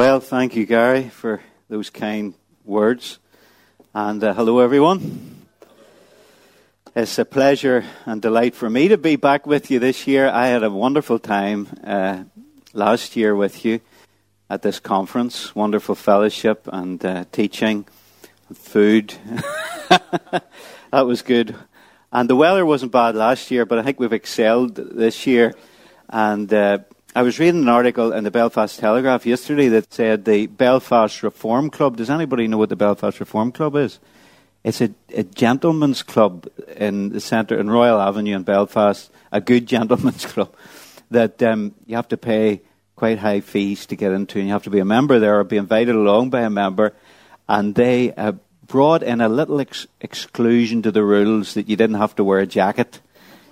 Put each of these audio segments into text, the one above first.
Well, thank you, Gary, for those kind words. And uh, hello, everyone. It's a pleasure and delight for me to be back with you this year. I had a wonderful time uh, last year with you at this conference. Wonderful fellowship and uh, teaching, food. that was good. And the weather wasn't bad last year, but I think we've excelled this year. And uh, I was reading an article in the Belfast Telegraph yesterday that said the Belfast Reform Club. Does anybody know what the Belfast Reform Club is? It's a, a gentleman's club in the centre, in Royal Avenue in Belfast, a good gentleman's club that um, you have to pay quite high fees to get into, and you have to be a member there or be invited along by a member. And they uh, brought in a little ex- exclusion to the rules that you didn't have to wear a jacket.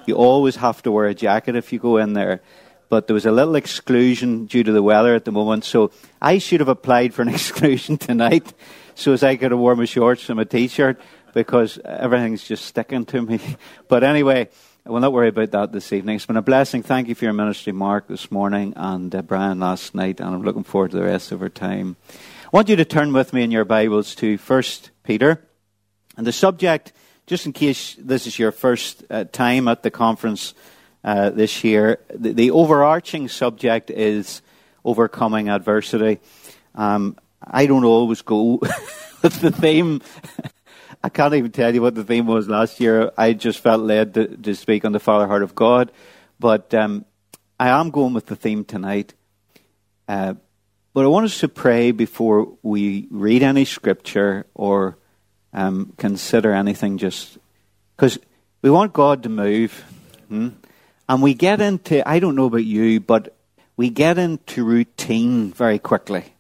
You always have to wear a jacket if you go in there but there was a little exclusion due to the weather at the moment. So I should have applied for an exclusion tonight so as I could have worn my shorts and my t-shirt because everything's just sticking to me. But anyway, I will not worry about that this evening. It's been a blessing. Thank you for your ministry, Mark, this morning and uh, Brian last night, and I'm looking forward to the rest of our time. I want you to turn with me in your Bibles to First Peter. And the subject, just in case this is your first uh, time at the conference, uh, this year. The, the, overarching subject is overcoming adversity. Um, I don't always go with the theme. I can't even tell you what the theme was last year. I just felt led to, to speak on the Father Heart of God. But um, I am going with the theme tonight. Uh, but I want us to pray before we read any scripture or um, consider anything, just because we want God to move. Hmm? And we get into, I don't know about you, but we get into routine very quickly.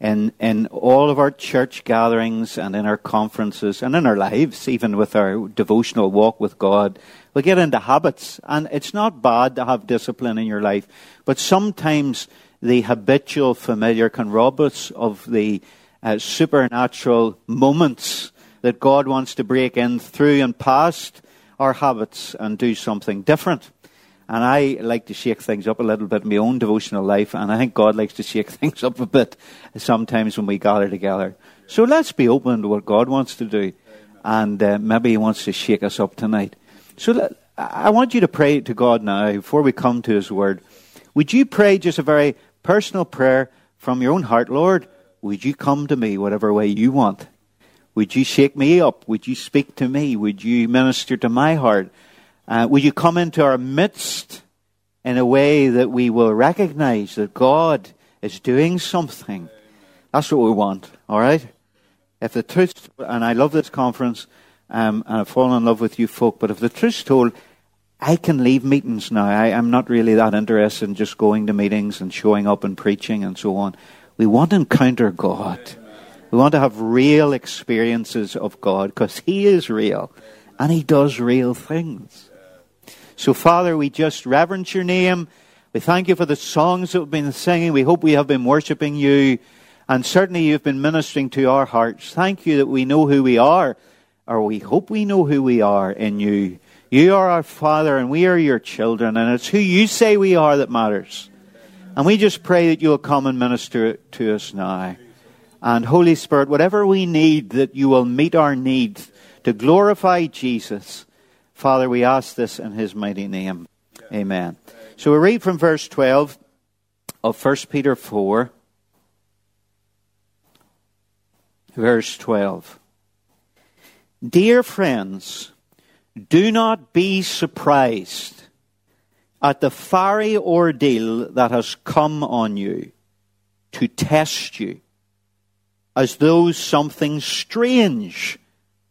In, in all of our church gatherings and in our conferences and in our lives, even with our devotional walk with God, we get into habits. And it's not bad to have discipline in your life, but sometimes the habitual familiar can rob us of the uh, supernatural moments that God wants to break in through and past our habits and do something different. And I like to shake things up a little bit in my own devotional life, and I think God likes to shake things up a bit sometimes when we gather together. So let's be open to what God wants to do, and uh, maybe He wants to shake us up tonight. So let, I want you to pray to God now before we come to His Word. Would you pray just a very personal prayer from your own heart, Lord? Would you come to me whatever way you want? Would you shake me up? Would you speak to me? Would you minister to my heart? Uh, would you come into our midst in a way that we will recognize that God is doing something? That's what we want, all right? If the truth, and I love this conference, um, and I've fallen in love with you folk, but if the truth's told, I can leave meetings now. I, am not really that interested in just going to meetings and showing up and preaching and so on. We want to encounter God. We want to have real experiences of God because He is real and He does real things. So, Father, we just reverence your name. We thank you for the songs that we've been singing. We hope we have been worshipping you. And certainly you've been ministering to our hearts. Thank you that we know who we are, or we hope we know who we are in you. You are our Father, and we are your children, and it's who you say we are that matters. And we just pray that you will come and minister to us now. And Holy Spirit, whatever we need, that you will meet our needs to glorify Jesus. Father, we ask this in his mighty name. Amen. So we read from verse 12 of 1 Peter 4, verse 12. Dear friends, do not be surprised at the fiery ordeal that has come on you to test you as though something strange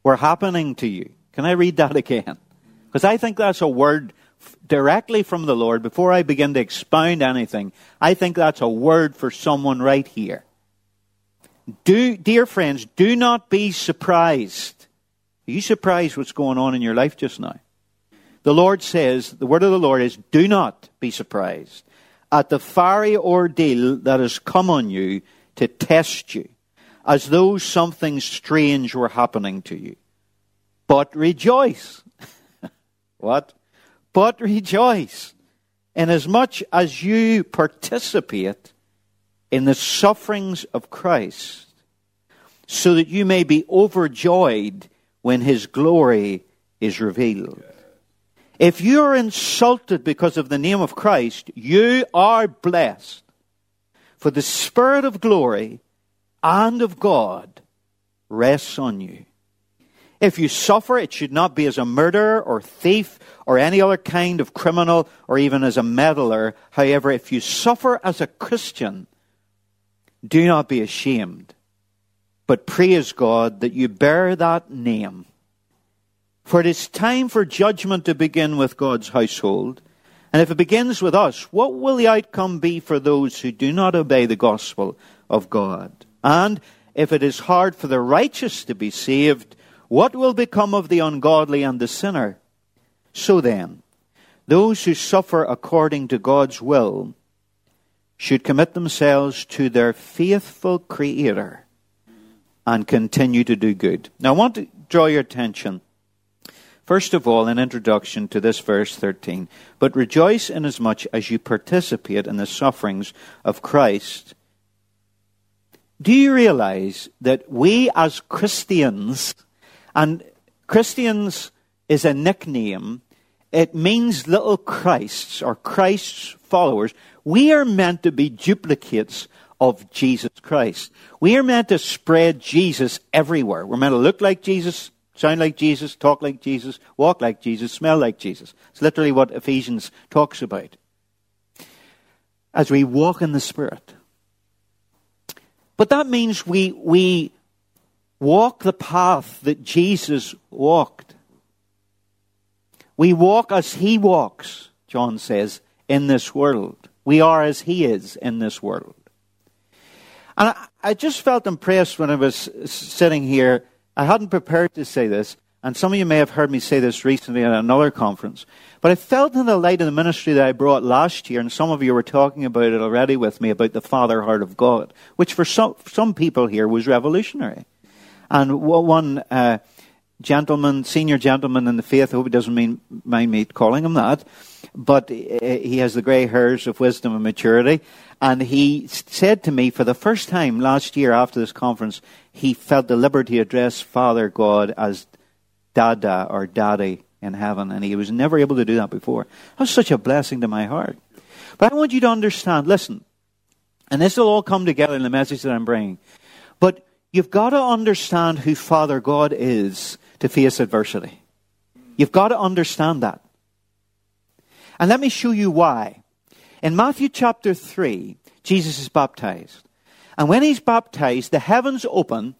were happening to you. Can I read that again? Because I think that's a word directly from the Lord. Before I begin to expound anything, I think that's a word for someone right here. Do, dear friends, do not be surprised. Are you surprised what's going on in your life just now? The Lord says, the word of the Lord is, do not be surprised at the fiery ordeal that has come on you to test you as though something strange were happening to you. But rejoice. what? But rejoice. Inasmuch as you participate in the sufferings of Christ, so that you may be overjoyed when his glory is revealed. If you are insulted because of the name of Christ, you are blessed. For the Spirit of glory and of God rests on you. If you suffer, it should not be as a murderer or thief or any other kind of criminal or even as a meddler. However, if you suffer as a Christian, do not be ashamed, but praise God that you bear that name. For it is time for judgment to begin with God's household. And if it begins with us, what will the outcome be for those who do not obey the gospel of God? And if it is hard for the righteous to be saved, what will become of the ungodly and the sinner? So then, those who suffer according to God's will should commit themselves to their faithful Creator and continue to do good. Now, I want to draw your attention, first of all, an introduction to this verse 13. But rejoice inasmuch as you participate in the sufferings of Christ. Do you realize that we as Christians, and Christians is a nickname, it means little Christs or Christ's followers. We are meant to be duplicates of Jesus Christ. We are meant to spread Jesus everywhere. We're meant to look like Jesus, sound like Jesus, talk like Jesus, walk like Jesus, smell like Jesus. It's literally what Ephesians talks about. As we walk in the Spirit. But that means we, we walk the path that Jesus walked. We walk as he walks, John says, in this world. We are as He is in this world. And I, I just felt impressed when I was sitting here. I hadn't prepared to say this, and some of you may have heard me say this recently at another conference. But I felt in the light of the ministry that I brought last year, and some of you were talking about it already with me about the Father heart of God, which for some, some people here was revolutionary. And one uh, gentleman, senior gentleman in the faith, I hope he doesn't mean, mind me calling him that, but he has the grey hairs of wisdom and maturity. And he said to me for the first time last year after this conference, he felt the liberty to address Father God as Dada or Daddy in heaven. And he was never able to do that before. That was such a blessing to my heart. But I want you to understand, listen, and this will all come together in the message that I'm bringing. But you've got to understand who Father God is to face adversity. You've got to understand that. And let me show you why. In Matthew chapter 3, Jesus is baptized. And when he's baptized, the heavens open,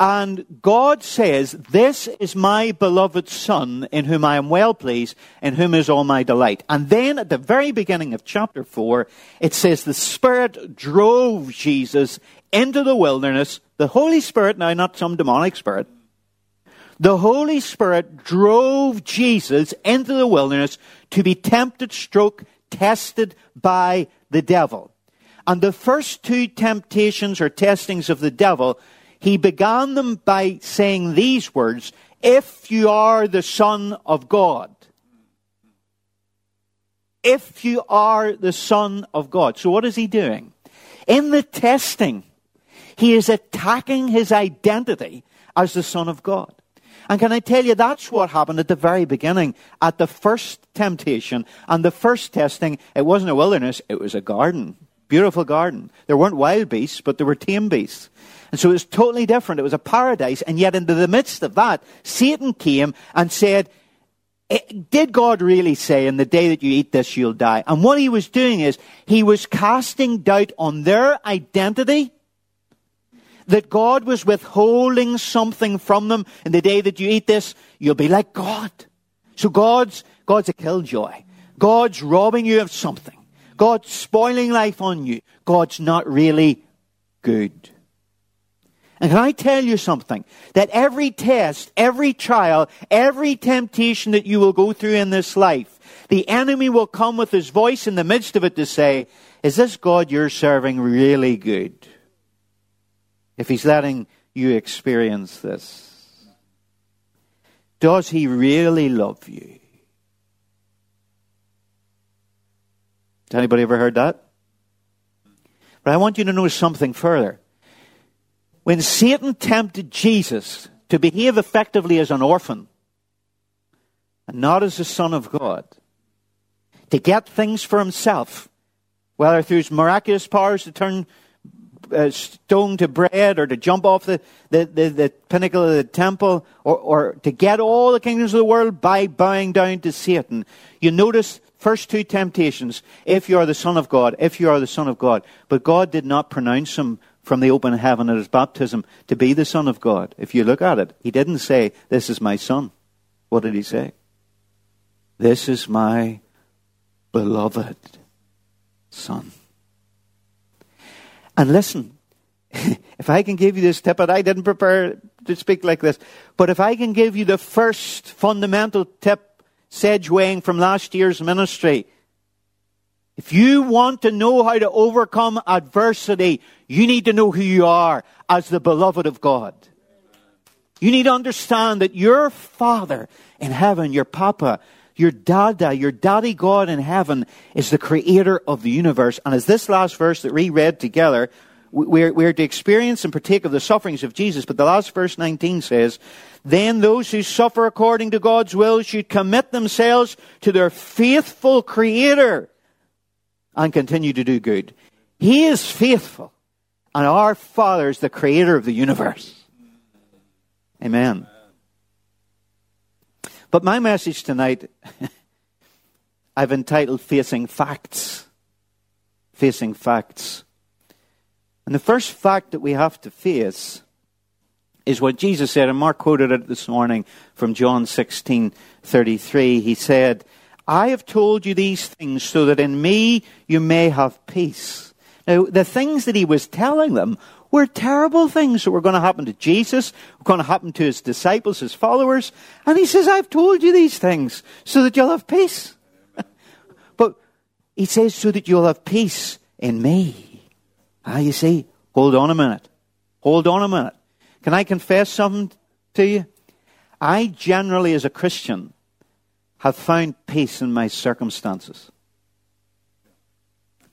and God says, This is my beloved Son, in whom I am well pleased, in whom is all my delight. And then at the very beginning of chapter 4, it says, The Spirit drove Jesus into the wilderness. The Holy Spirit, now not some demonic spirit, the Holy Spirit drove Jesus into the wilderness to be tempted, stroke, tested by the devil. And the first two temptations or testings of the devil, he began them by saying these words, if you are the Son of God. If you are the Son of God. So what is he doing? In the testing, he is attacking his identity as the Son of God. And can I tell you, that's what happened at the very beginning, at the first temptation and the first testing. It wasn't a wilderness, it was a garden. Beautiful garden. There weren't wild beasts, but there were tame beasts. And so it was totally different. It was a paradise. And yet, into the midst of that, Satan came and said, eh, Did God really say, in the day that you eat this, you'll die? And what he was doing is, he was casting doubt on their identity that God was withholding something from them. In the day that you eat this, you'll be like God. So God's, God's a killjoy. God's robbing you of something. God's spoiling life on you. God's not really good. And can I tell you something? That every test, every trial, every temptation that you will go through in this life, the enemy will come with his voice in the midst of it to say, is this God you're serving really good? if He's letting you experience this? Does He really love you? Has anybody ever heard that? But I want you to know something further. When Satan tempted Jesus to behave effectively as an orphan and not as the Son of God, to get things for himself, whether through his miraculous powers to turn uh, stone to bread or to jump off the, the, the, the pinnacle of the temple or, or to get all the kingdoms of the world by bowing down to Satan. You notice first two temptations. If you are the Son of God, if you are the Son of God. But God did not pronounce him from the open heaven at his baptism to be the Son of God. If you look at it, he didn't say, This is my Son. What did he say? This is my beloved Son. And listen, if I can give you this tip, and I didn't prepare to speak like this, but if I can give you the first fundamental tip, segueing from last year's ministry, if you want to know how to overcome adversity, you need to know who you are as the beloved of God. You need to understand that your Father in heaven, your Papa, your Dada, your Daddy God in heaven is the creator of the universe. And as this last verse that we read together, we're, we're to experience and partake of the sufferings of Jesus. But the last verse 19 says, Then those who suffer according to God's will should commit themselves to their faithful creator and continue to do good. He is faithful. And our Father is the creator of the universe. Amen. But my message tonight, I've entitled Facing Facts. Facing Facts. And the first fact that we have to face is what Jesus said, and Mark quoted it this morning from John 16 33. He said, I have told you these things so that in me you may have peace. Now, the things that he was telling them were terrible things that were going to happen to Jesus, were going to happen to his disciples, his followers. And he says, I've told you these things so that you'll have peace. but he says, so that you'll have peace in me. Ah, you see, hold on a minute. Hold on a minute. Can I confess something to you? I generally, as a Christian, have found peace in my circumstances.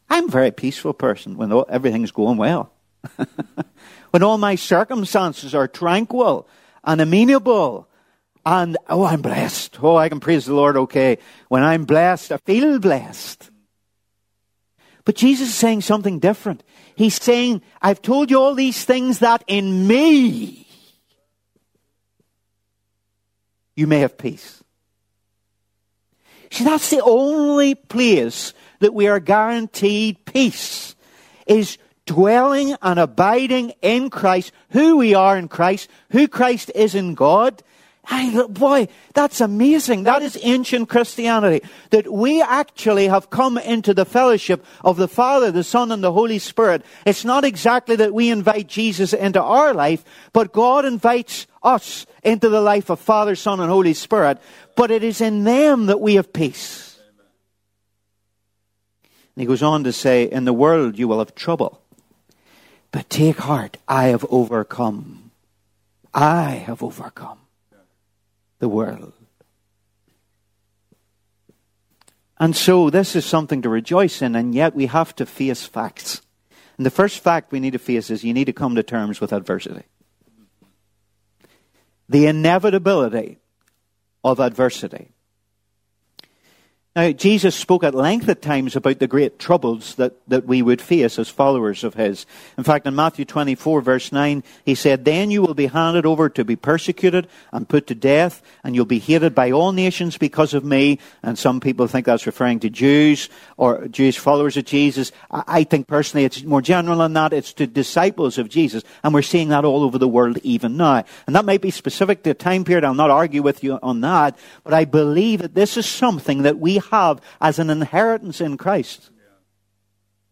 I'm a very peaceful person when everything's going well. when all my circumstances are tranquil and amenable, and oh, I'm blessed. Oh, I can praise the Lord okay. When I'm blessed, I feel blessed. But Jesus is saying something different. He's saying, I've told you all these things that in me you may have peace. See, that's the only place that we are guaranteed peace is dwelling and abiding in Christ, who we are in Christ, who Christ is in God. I, boy, that's amazing. That is ancient Christianity. That we actually have come into the fellowship of the Father, the Son, and the Holy Spirit. It's not exactly that we invite Jesus into our life, but God invites us into the life of Father, Son, and Holy Spirit. But it is in them that we have peace. And he goes on to say, In the world you will have trouble. But take heart, I have overcome. I have overcome the world. And so this is something to rejoice in, and yet we have to face facts. And the first fact we need to face is you need to come to terms with adversity. The inevitability of adversity. Now, Jesus spoke at length at times about the great troubles that, that we would face as followers of His. In fact, in Matthew 24, verse 9, He said, Then you will be handed over to be persecuted and put to death, and you'll be hated by all nations because of me. And some people think that's referring to Jews or Jewish followers of Jesus. I, think personally it's more general than that. It's to disciples of Jesus. And we're seeing that all over the world even now. And that might be specific to a time period. I'll not argue with you on that. But I believe that this is something that we have as an inheritance in Christ.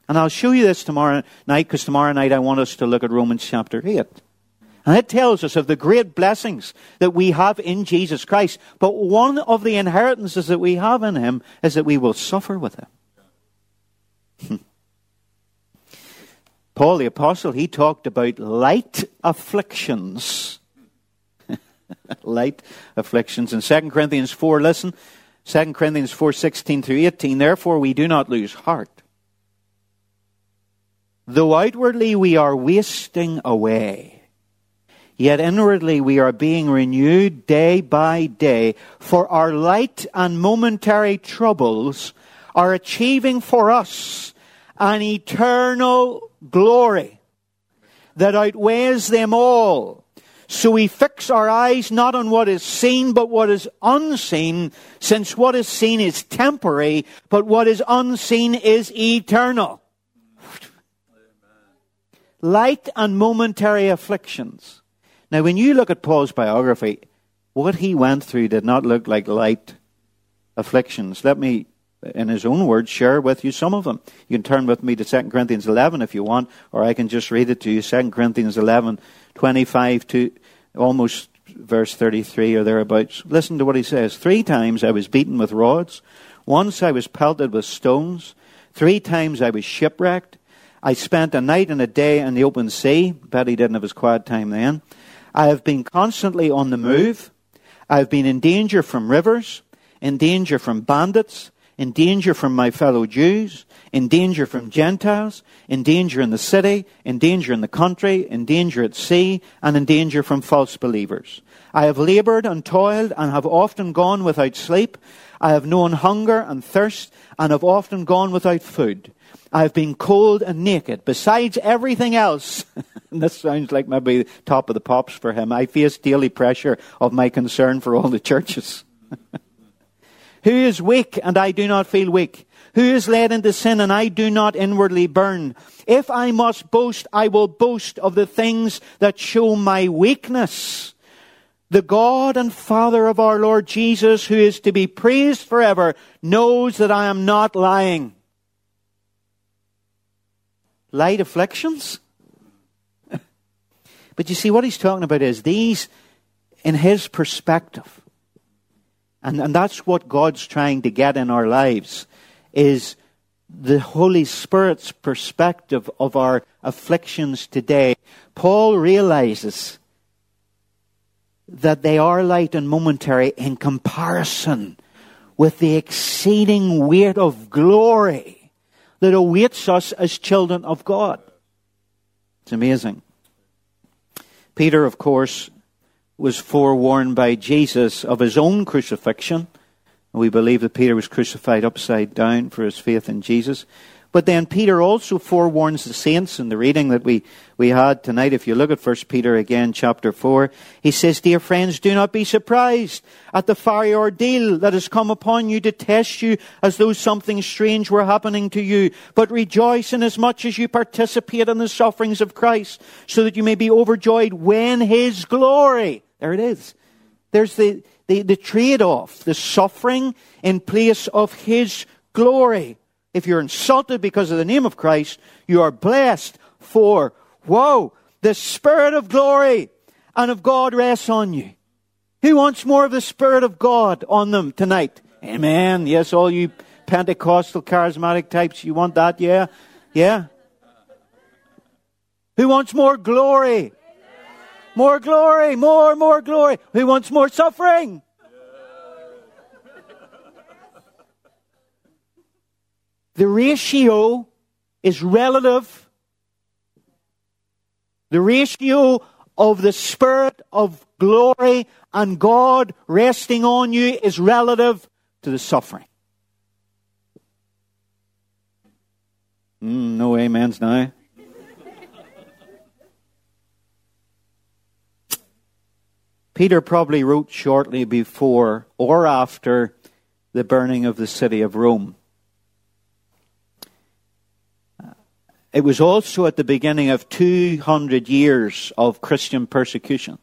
And I'll show you this tomorrow night because tomorrow night I want us to look at Romans chapter 8. And it tells us of the great blessings that we have in Jesus Christ. But one of the inheritances that we have in Him is that we will suffer with Him. Paul the Apostle, he talked about light afflictions. light afflictions. In 2 Corinthians 4, listen, 2 Corinthians 4 16 through 18. Therefore, we do not lose heart. though outwardly we are wasting away, yet inwardly we are being renewed day by day, for our light and momentary troubles are achieving for us an eternal glory that outweighs them all. So we fix our eyes not on what is seen, but what is unseen, since what is seen is temporary, but what is unseen is eternal. Light and momentary afflictions. Now, when you look at Paul's biography, what he went through did not look like light afflictions. Let me in his own words, share with you some of them. You can turn with me to 2 Corinthians 11 if you want, or I can just read it to you. 2 Corinthians 11, 25 to almost verse 33 or thereabouts. Listen to what he says. Three times I was beaten with rods. Once I was pelted with stones. Three times I was shipwrecked. I spent a night and a day in the open sea. Bet he didn't have his quiet time then. I have been constantly on the move. I have been in danger from rivers, in danger from bandits, in danger from my fellow Jews, in danger from Gentiles, in danger in the city, in danger in the country, in danger at sea, and in danger from false believers. I have labored and toiled and have often gone without sleep. I have known hunger and thirst and have often gone without food. I have been cold and naked. Besides everything else, this sounds like maybe top of the pops for him, I face daily pressure of my concern for all the churches. Who is weak and I do not feel weak? Who is led into sin and I do not inwardly burn? If I must boast, I will boast of the things that show my weakness. The God and Father of our Lord Jesus, who is to be praised forever, knows that I am not lying. Light afflictions? but you see, what he's talking about is these, in his perspective, and, and that's what God's trying to get in our lives is the Holy Spirit's perspective of our afflictions today. Paul realizes that they are light and momentary in comparison with the exceeding weight of glory that awaits us as children of God. It's amazing. Peter, of course, was forewarned by Jesus of his own crucifixion. We believe that Peter was crucified upside down for his faith in Jesus. But then Peter also forewarns the saints in the reading that we, we had tonight. If you look at 1 Peter again, chapter 4, he says, Dear friends, do not be surprised at the fiery ordeal that has come upon you to test you as though something strange were happening to you. But rejoice inasmuch as you participate in the sufferings of Christ, so that you may be overjoyed when his glory, there it is. There's the, the, the trade off, the suffering in place of his glory. If you're insulted because of the name of Christ, you are blessed for, whoa, the Spirit of glory and of God rests on you. Who wants more of the Spirit of God on them tonight? Amen. Yes, all you Pentecostal charismatic types, you want that? Yeah? Yeah? Who wants more glory? More glory, more, more glory. Who wants more suffering? The ratio is relative. The ratio of the Spirit of glory and God resting on you is relative to the suffering. Mm, no amens now. Peter probably wrote shortly before or after the burning of the city of Rome. It was also at the beginning of 200 years of Christian persecution.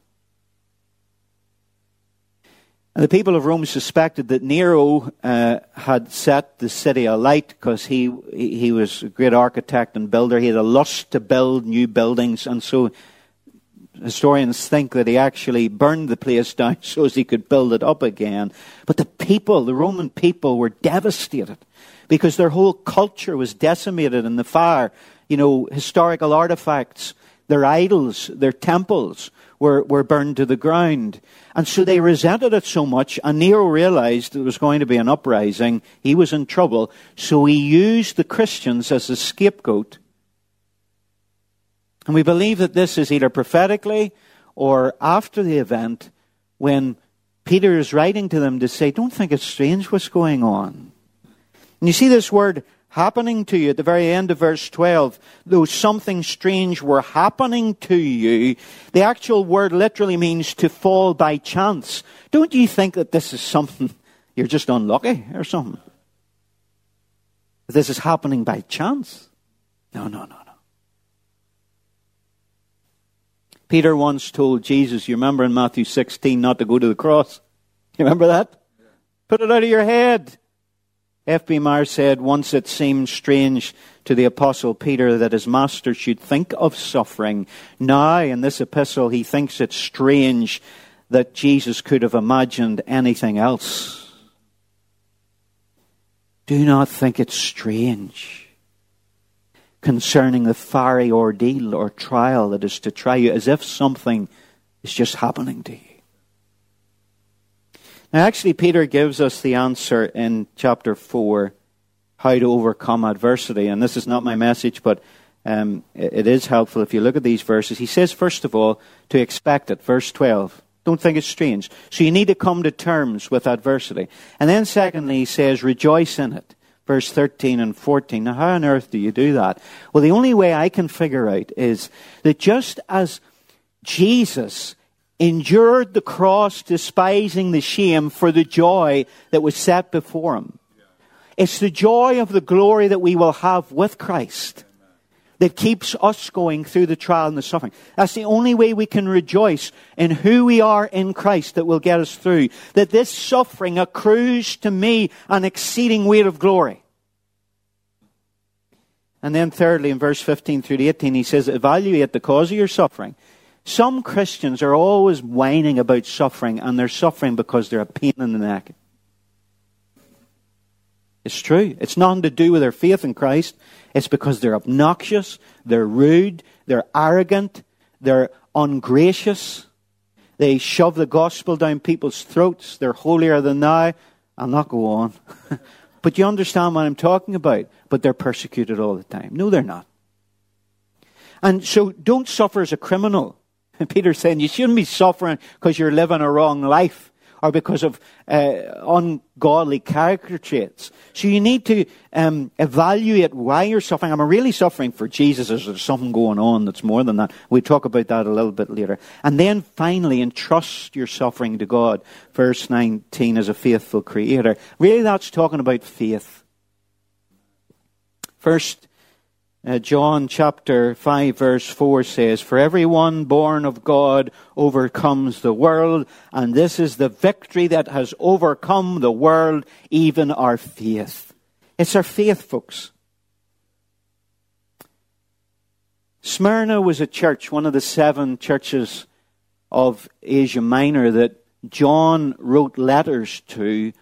And the people of Rome suspected that Nero uh, had set the city alight because he, he was a great architect and builder. He had a lust to build new buildings. And so historians think that he actually burned the place down so as he could build it up again. But the people, the Roman people, were devastated because their whole culture was decimated in the fire you know, historical artifacts, their idols, their temples were, were burned to the ground. And so they resented it so much, and Nero realized there was going to be an uprising. He was in trouble, so he used the Christians as a scapegoat And we believe that this is either prophetically or after the event when Peter is writing to them to say, Don't think it's strange what's going on. And you see this word happening to you at the very end of verse 12. Though something strange were happening to you, the actual word literally means to fall by chance. Don't you think that this is something you're just unlucky or something? This is happening by chance? No, no, no, no. Peter once told Jesus, you remember in Matthew 16, not to go to the cross. You remember that? Put it out of your head. F.B. Meyer said once it seemed strange to the Apostle Peter that his master should think of suffering. Now, in this epistle, he thinks it strange that Jesus could have imagined anything else. Do not think it strange concerning the fiery ordeal or trial that is to try you, as if something is just happening to you. Now, actually, Peter gives us the answer in chapter 4 how to overcome adversity. And this is not my message, but um, it is helpful if you look at these verses. He says, first of all, to expect it. Verse 12. Don't think it's strange. So you need to come to terms with adversity. And then, secondly, he says, rejoice in it. Verse 13 and 14. Now, how on earth do you do that? Well, the only way I can figure out is that just as Jesus endured the cross, despising the shame for the joy that was set before him. It's the joy of the glory that we will have with Christ that keeps us going through the trial and the suffering. That's the only way we can rejoice in who we are in Christ that will get us through. That this suffering accrues to me an exceeding weight of glory. And then thirdly, in verse 15 through 18, he says, evaluate the cause of your suffering some Christians are always whining about suffering, and they're suffering because they're a pain in the neck. It's true. It's nothing to do with their faith in Christ. It's because they're obnoxious, they're rude, they're arrogant, they're ungracious. They shove the gospel down people's throats. They're holier than thou. I'll not go on. but you understand what I'm talking about. But they're persecuted all the time. No, they're not. And so don't suffer as a criminal. And Peter's saying you shouldn't be suffering because you're living a wrong life or because of uh, ungodly character traits. So you need to um, evaluate why you're suffering. Am I really suffering for Jesus? Is there something going on that's more than that? We'll talk about that a little bit later. And then finally, entrust your suffering to God. Verse 19, as a faithful creator. Really, that's talking about faith. First uh, John chapter 5 verse 4 says, For everyone born of God overcomes the world, and this is the victory that has overcome the world, even our faith. It's our faith, folks. Smyrna was a church, one of the seven churches of Asia Minor that John wrote letters to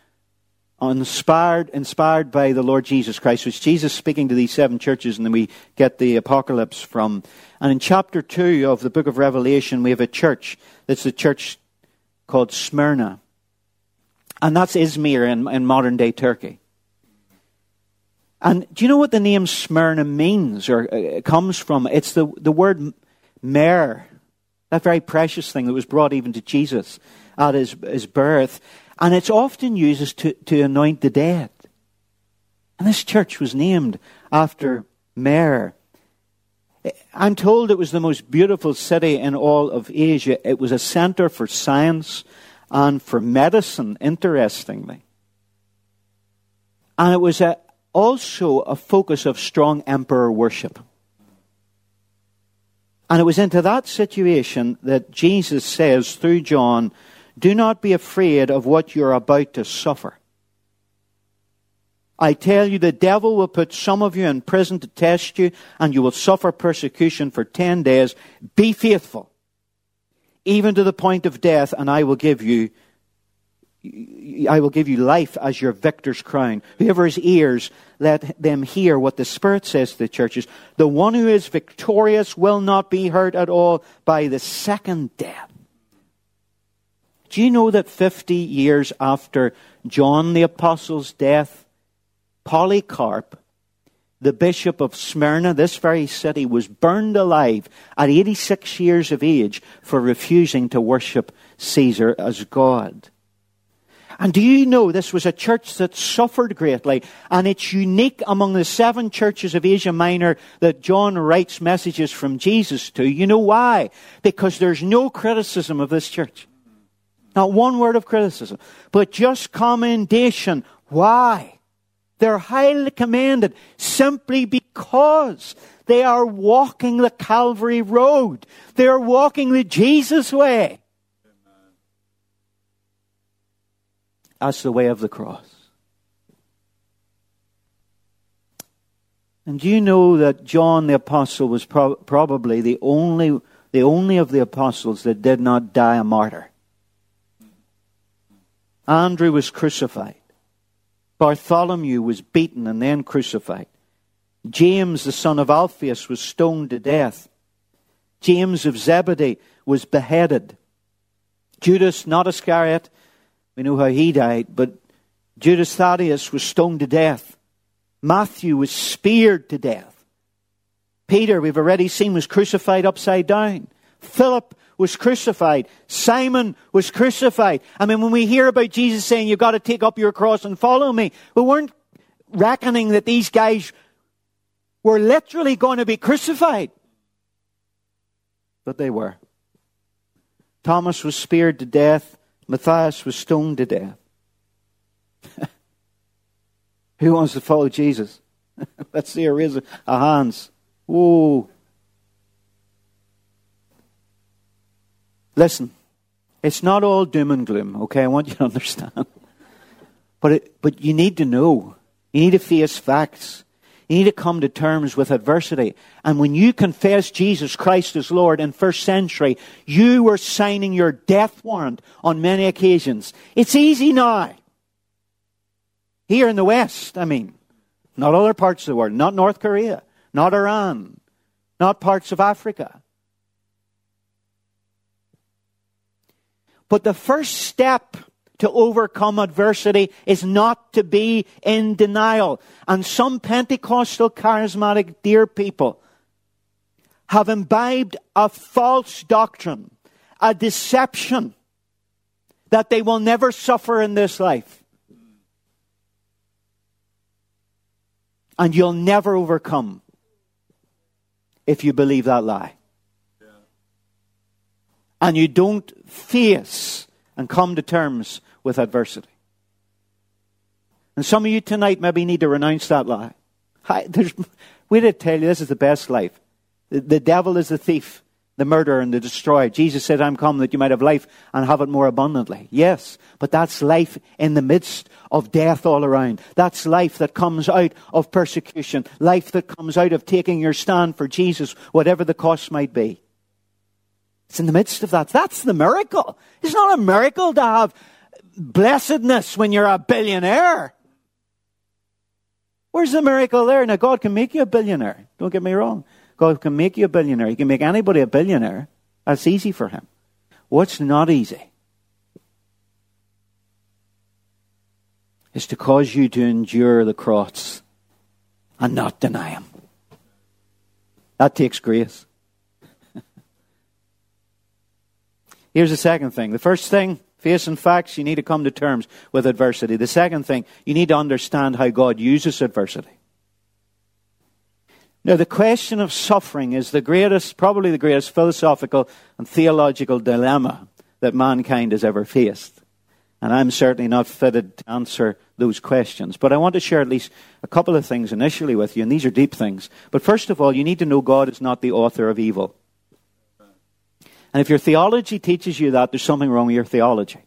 inspired, inspired by the Lord Jesus Christ, which Jesus speaking to these seven churches, and then we get the apocalypse from. And in chapter 2 of the book of Revelation, we have a church that's the church called Smyrna. And that's Izmir in, in modern day Turkey. And do you know what the name Smyrna means or uh, comes from? It's the, the word myrrh, that very precious thing that was brought even to Jesus at his, his birth. And it's often used to, to anoint the dead. And this church was named after Myrrh. I'm told it was the most beautiful city in all of Asia. It was a center for science and for medicine, interestingly. And it was a, also a focus of strong emperor worship. And it was into that situation that Jesus says through John, do not be afraid of what you're about to suffer. I tell you, the devil will put some of you in prison to test you, and you will suffer persecution for ten days. Be faithful, even to the point of death, and I will give you I will give you life as your victor's crown. Whoever has ears, let them hear what the Spirit says to the churches. The one who is victorious will not be hurt at all by the second death. Do you know that 50 years after John the Apostle's death, Polycarp the bishop of Smyrna, this very city, was burned alive at 86 years of age for refusing to worship Caesar as God. And do you know this was a church that suffered greatly, and it's unique among the seven churches of Asia Minor that John writes messages from Jesus to. You know why? Because there's no criticism of this church. Not one word of criticism, but just commendation. Why? They're highly commended simply because they are walking the Calvary Road. They are walking the Jesus way. That's the way of the cross. And do you know that John the Apostle was pro- probably the only, the only of the apostles that did not die a martyr? Andrew was crucified. Bartholomew was beaten and then crucified. James, the son of Alphaeus, was stoned to death. James of Zebedee was beheaded. Judas, not Iscariot, we know how he died, but Judas Thaddeus was stoned to death. Matthew was speared to death. Peter, we've already seen, was crucified upside down. Philip was crucified. Simon was crucified. I mean, when we hear about Jesus saying, you've got to take up your cross and follow me, we weren't reckoning that these guys were literally going to be crucified. But they were. Thomas was speared to death. Matthias was stoned to death. Who wants to follow Jesus? Let's see a raise of hands. Whoa. Listen, it's not all doom and gloom, okay? I want you to understand. But, it, but you need to know. You need to face facts. You need to come to terms with adversity. And when you confess Jesus Christ as Lord in first century, you were signing your death warrant on many occasions. It's easy now. Here in the West, I mean. Not other parts of the world. Not North Korea. Not Iran. Not parts of Africa. But the first step to overcome adversity is not to be in denial. And some Pentecostal charismatic dear people have imbibed a false doctrine, a deception that they will never suffer in this life. And you'll never overcome if you believe that lie. And you don't face and come to terms with adversity. And some of you tonight maybe need to renounce that lie. we did tell you this is the best life. The, the devil is the thief, the murderer, and the destroyer. Jesus said, I'm come that you might have life and have it more abundantly. Yes, but that's life in the midst of death all around. That's life that comes out of persecution. Life that comes out of taking your stand for Jesus, whatever the cost might be. It's in the midst of that. That's the miracle. It's not a miracle to have blessedness when you're a billionaire. Where's the miracle there? Now, God can make you a billionaire. Don't get me wrong. God can make you a billionaire. He can make anybody a billionaire. That's easy for Him. What's not easy is to cause you to endure the cross and not deny Him. That takes grace. Here's the second thing. The first thing, facing facts, you need to come to terms with adversity. The second thing, you need to understand how God uses adversity. Now, the question of suffering is the greatest, probably the greatest philosophical and theological dilemma that mankind has ever faced. And I'm certainly not fitted to answer those questions. But I want to share at least a couple of things initially with you, and these are deep things. But first of all, you need to know God is not the author of evil. And if your theology teaches you that, there's something wrong with your theology.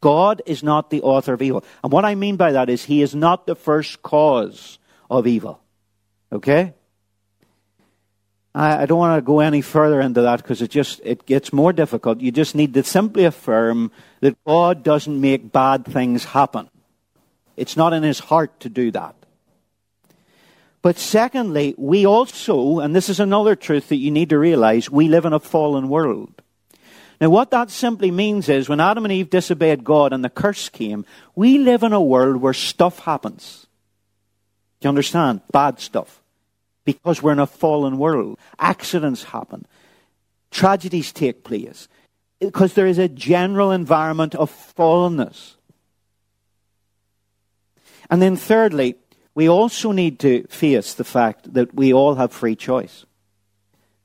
God is not the author of evil. And what I mean by that is he is not the first cause of evil. Okay? I, don't want to go any further into that because it just it gets more difficult. You just need to simply affirm that God doesn't make bad things happen. It's not in his heart to do that. But secondly, we also, and this is another truth that you need to realize, we live in a fallen world. Now, what that simply means is when Adam and Eve disobeyed God and the curse came, we live in a world where stuff happens. Do you understand? Bad stuff. Because we're in a fallen world. Accidents happen. Tragedies take place. Because there is a general environment of fallenness. And then, thirdly, we also need to face the fact that we all have free choice.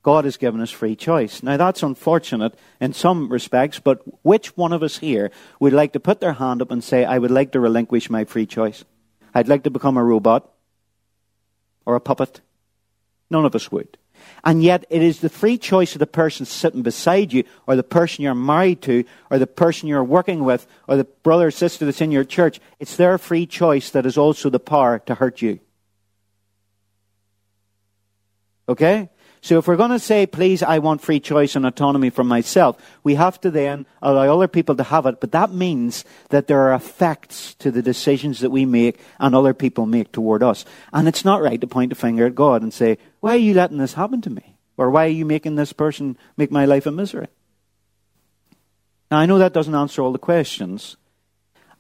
God has given us free choice. Now, that's unfortunate in some respects, but which one of us here would like to put their hand up and say, I would like to relinquish my free choice? I'd like to become a robot or a puppet? None of us would. And yet, it is the free choice of the person sitting beside you, or the person you're married to, or the person you're working with, or the brother or sister that's in your church. It's their free choice that is also the power to hurt you. Okay? So if we're going to say, please, I want free choice and autonomy for myself, we have to then allow other people to have it. But that means that there are effects to the decisions that we make and other people make toward us. And it's not right to point a finger at God and say, why are you letting this happen to me? Or why are you making this person make my life a misery? Now, I know that doesn't answer all the questions,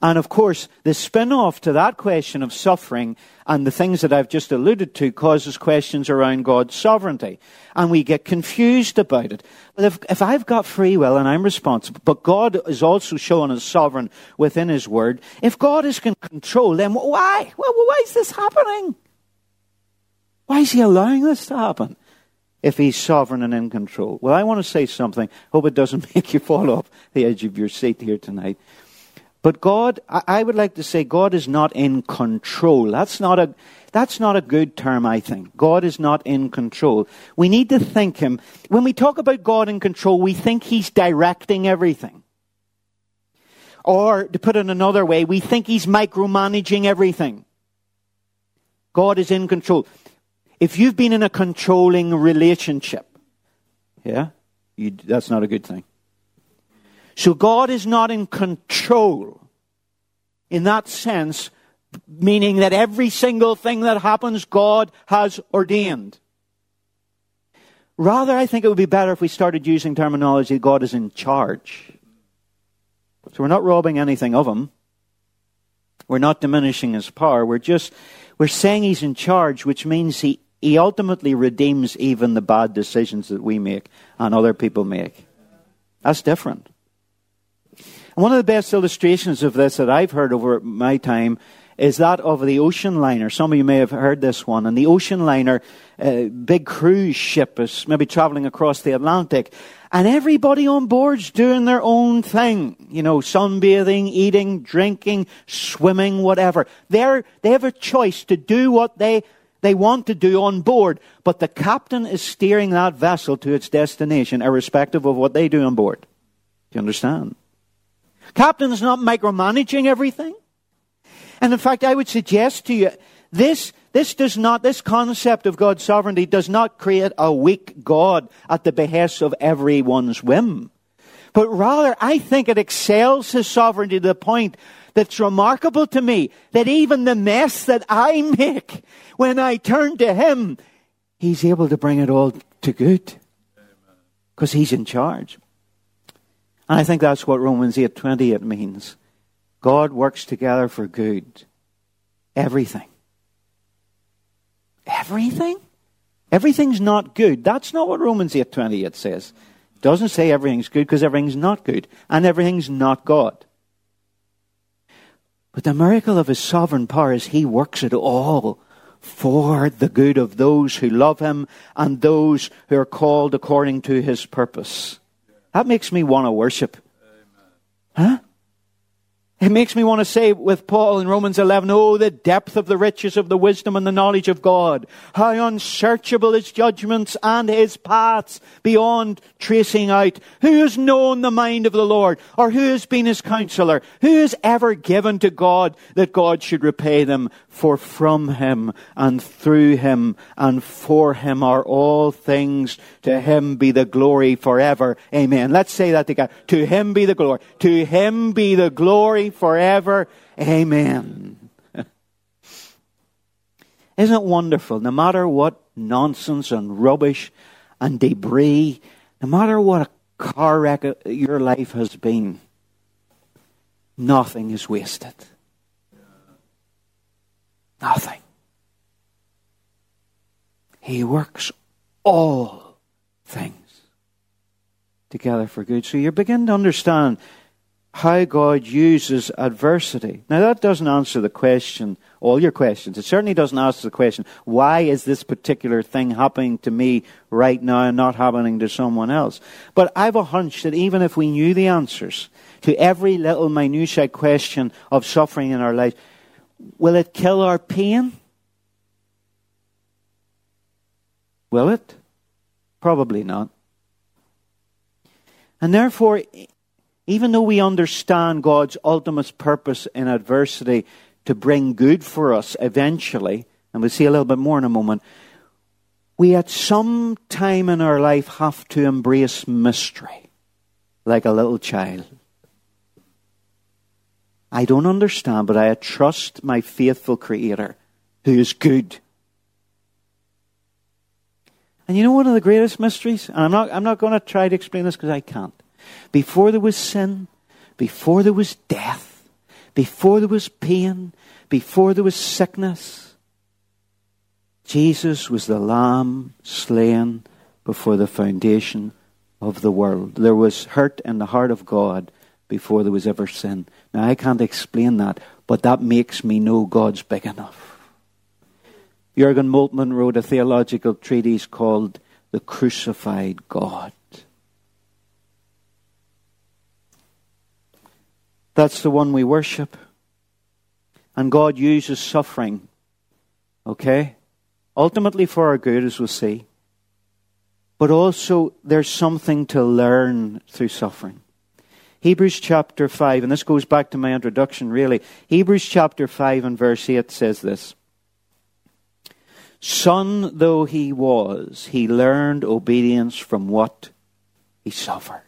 and of course, the spin off to that question of suffering and the things that I've just alluded to causes questions around God's sovereignty. And we get confused about it. If, if I've got free will and I'm responsible, but God is also shown as sovereign within His Word, if God is in control, then why? Well, why is this happening? Why is He allowing this to happen? If he's sovereign and in control. Well, I want to say something. Hope it doesn't make you fall off the edge of your seat here tonight. But God, I would like to say God is not in control. That's not a, that's not a good term, I think. God is not in control. We need to think Him. When we talk about God in control, we think He's directing everything. Or, to put it another way, we think He's micromanaging everything. God is in control. If you've been in a controlling relationship, yeah, you, that's not a good thing. So God is not in control in that sense, meaning that every single thing that happens, God has ordained. Rather, I think it would be better if we started using terminology God is in charge. So we're not robbing anything of Him. We're not diminishing His power. We're just, we're saying He's in charge, which means He, he ultimately redeems even the bad decisions that we make and other people make. That's different. One of the best illustrations of this that I've heard over my time is that of the ocean liner. Some of you may have heard this one. And the ocean liner, uh, big cruise ship, is maybe traveling across the Atlantic. And everybody on board's doing their own thing. You know, sunbathing, eating, drinking, swimming, whatever. They're, they have a choice to do what they, they want to do on board. But the captain is steering that vessel to its destination, irrespective of what they do on board. Do you understand? Captain is not micromanaging everything. And in fact, I would suggest to you, this, this does not, this concept of God's sovereignty does not create a weak God at the behest of everyone's whim. But rather, I think it excels his sovereignty to the point that's remarkable to me that even the mess that I make when I turn to him, he's able to bring it all to good. Because he's in charge. And I think that's what Romans 8:28 means. God works together for good. Everything. Everything? Everything's not good. That's not what Romans 8:28 says. It doesn't say everything's good because everything's not good and everything's not God. But the miracle of his sovereign power is he works it all for the good of those who love him and those who are called according to his purpose. That makes me want to worship. Huh? It makes me want to say with Paul in Romans 11, oh, the depth of the riches of the wisdom and the knowledge of God. How unsearchable his judgments and his paths beyond tracing out. Who has known the mind of the Lord? Or who has been his counselor? Who has ever given to God that God should repay them? For from him and through him and for him are all things. To him be the glory forever. Amen. Let's say that together. To him be the glory. To him be the glory forever. Amen. Isn't it wonderful? No matter what nonsense and rubbish and debris, no matter what a car wreck your life has been, nothing is wasted. Nothing. He works all things together for good. So you begin to understand how God uses adversity. Now, that doesn't answer the question, all your questions. It certainly doesn't answer the question, why is this particular thing happening to me right now and not happening to someone else? But I have a hunch that even if we knew the answers to every little minutiae question of suffering in our life, will it kill our pain? Will it? Probably not. And therefore, even though we understand God's ultimate purpose in adversity to bring good for us eventually, and we'll see a little bit more in a moment, we at some time in our life have to embrace mystery like a little child. I don't understand, but I trust my faithful Creator who is good. And you know one of the greatest mysteries? And I'm not, I'm not going to try to explain this because I can't. Before there was sin, before there was death, before there was pain, before there was sickness, Jesus was the Lamb slain before the foundation of the world. There was hurt in the heart of God before there was ever sin. Now, I can't explain that, but that makes me know God's big enough. Jurgen Moltmann wrote a theological treatise called The Crucified God. That's the one we worship. And God uses suffering, okay? Ultimately for our good, as we'll see. But also, there's something to learn through suffering. Hebrews chapter 5, and this goes back to my introduction really. Hebrews chapter 5 and verse 8 says this Son though he was, he learned obedience from what he suffered.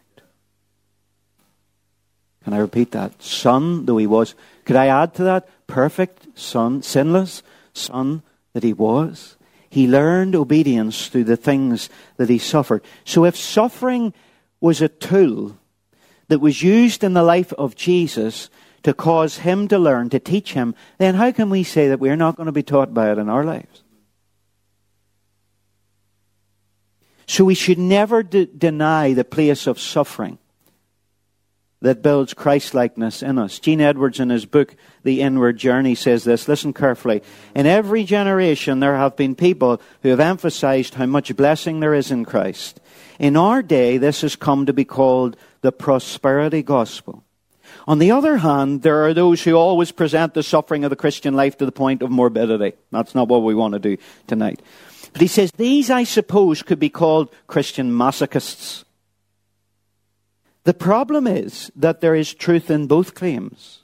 Can I repeat that? Son, though he was. Could I add to that? Perfect son, sinless son that he was. He learned obedience through the things that he suffered. So if suffering was a tool that was used in the life of Jesus to cause him to learn, to teach him, then how can we say that we're not going to be taught by it in our lives? So we should never de- deny the place of suffering that builds Christlikeness in us. Gene Edwards, in his book, The Inward Journey, says this. Listen carefully. In every generation, there have been people who have emphasized how much blessing there is in Christ. In our day, this has come to be called the prosperity gospel. On the other hand, there are those who always present the suffering of the Christian life to the point of morbidity. That's not what we want to do tonight. But he says these, I suppose, could be called Christian masochists. The problem is that there is truth in both claims.